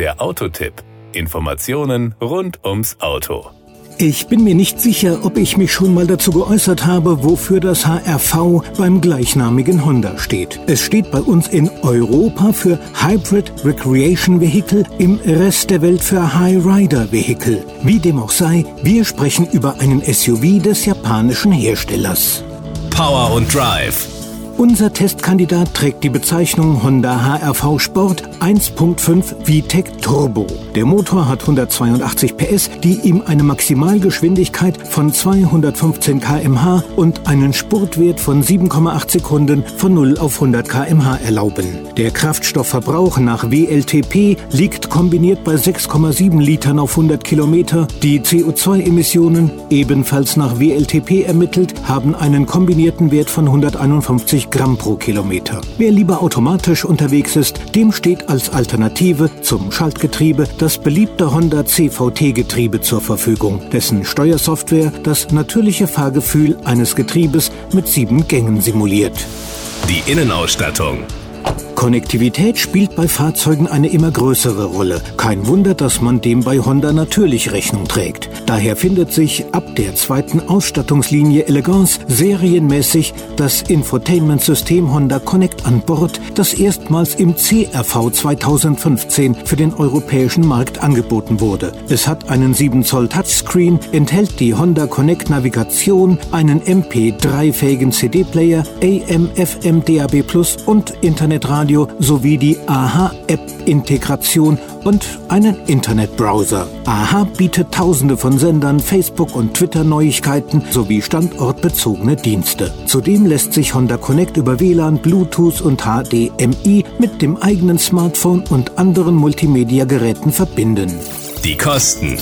Der Autotipp. Informationen rund ums Auto. Ich bin mir nicht sicher, ob ich mich schon mal dazu geäußert habe, wofür das HRV beim gleichnamigen Honda steht. Es steht bei uns in Europa für Hybrid Recreation Vehicle, im Rest der Welt für High Rider Vehicle. Wie dem auch sei, wir sprechen über einen SUV des japanischen Herstellers. Power und Drive unser Testkandidat trägt die Bezeichnung Honda HRV Sport 1.5 VTEC Turbo. Der Motor hat 182 PS, die ihm eine Maximalgeschwindigkeit von 215 km/h und einen Spurtwert von 7,8 Sekunden von 0 auf 100 km/h erlauben. Der Kraftstoffverbrauch nach WLTP liegt kombiniert bei 6,7 Litern auf 100 Kilometer. Die CO2-Emissionen, ebenfalls nach WLTP ermittelt, haben einen kombinierten Wert von 151 Gramm pro Kilometer. Wer lieber automatisch unterwegs ist, dem steht als Alternative zum Schaltgetriebe das beliebte Honda CVT-Getriebe zur Verfügung, dessen Steuersoftware das natürliche Fahrgefühl eines Getriebes mit sieben Gängen simuliert. Die Innenausstattung Konnektivität spielt bei Fahrzeugen eine immer größere Rolle. Kein Wunder, dass man dem bei Honda natürlich Rechnung trägt. Daher findet sich ab der zweiten Ausstattungslinie Elegance serienmäßig das Infotainment-System Honda Connect an Bord, das erstmals im CRV 2015 für den europäischen Markt angeboten wurde. Es hat einen 7 Zoll Touchscreen, enthält die Honda Connect Navigation, einen MP3-fähigen CD-Player, AM, FM, DAB Plus und Internetradio Radio sowie die AHA-App-Integration und einen Internetbrowser. AHA bietet tausende von Sendern, Facebook- und Twitter-Neuigkeiten sowie standortbezogene Dienste. Zudem lässt sich Honda Connect über WLAN, Bluetooth und HDMI mit dem eigenen Smartphone und anderen Multimedia-Geräten verbinden. Die Kosten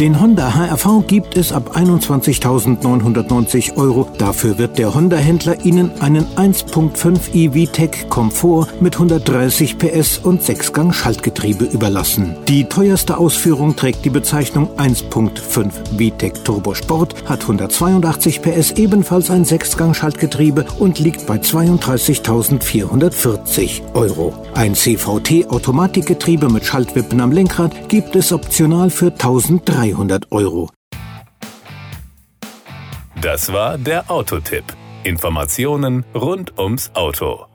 den Honda HRV gibt es ab 21.990 Euro. Dafür wird der Honda-Händler Ihnen einen 1.5 e-VTEC Komfort mit 130 PS und 6-Gang Schaltgetriebe überlassen. Die teuerste Ausführung trägt die Bezeichnung 1.5 VTEC Turbo Sport, hat 182 PS, ebenfalls ein 6-Gang Schaltgetriebe und liegt bei 32.440 Euro. Ein CVT Automatikgetriebe mit Schaltwippen am Lenkrad gibt es optional für 1300 300 Euro. Das war der Autotipp. Informationen rund ums Auto.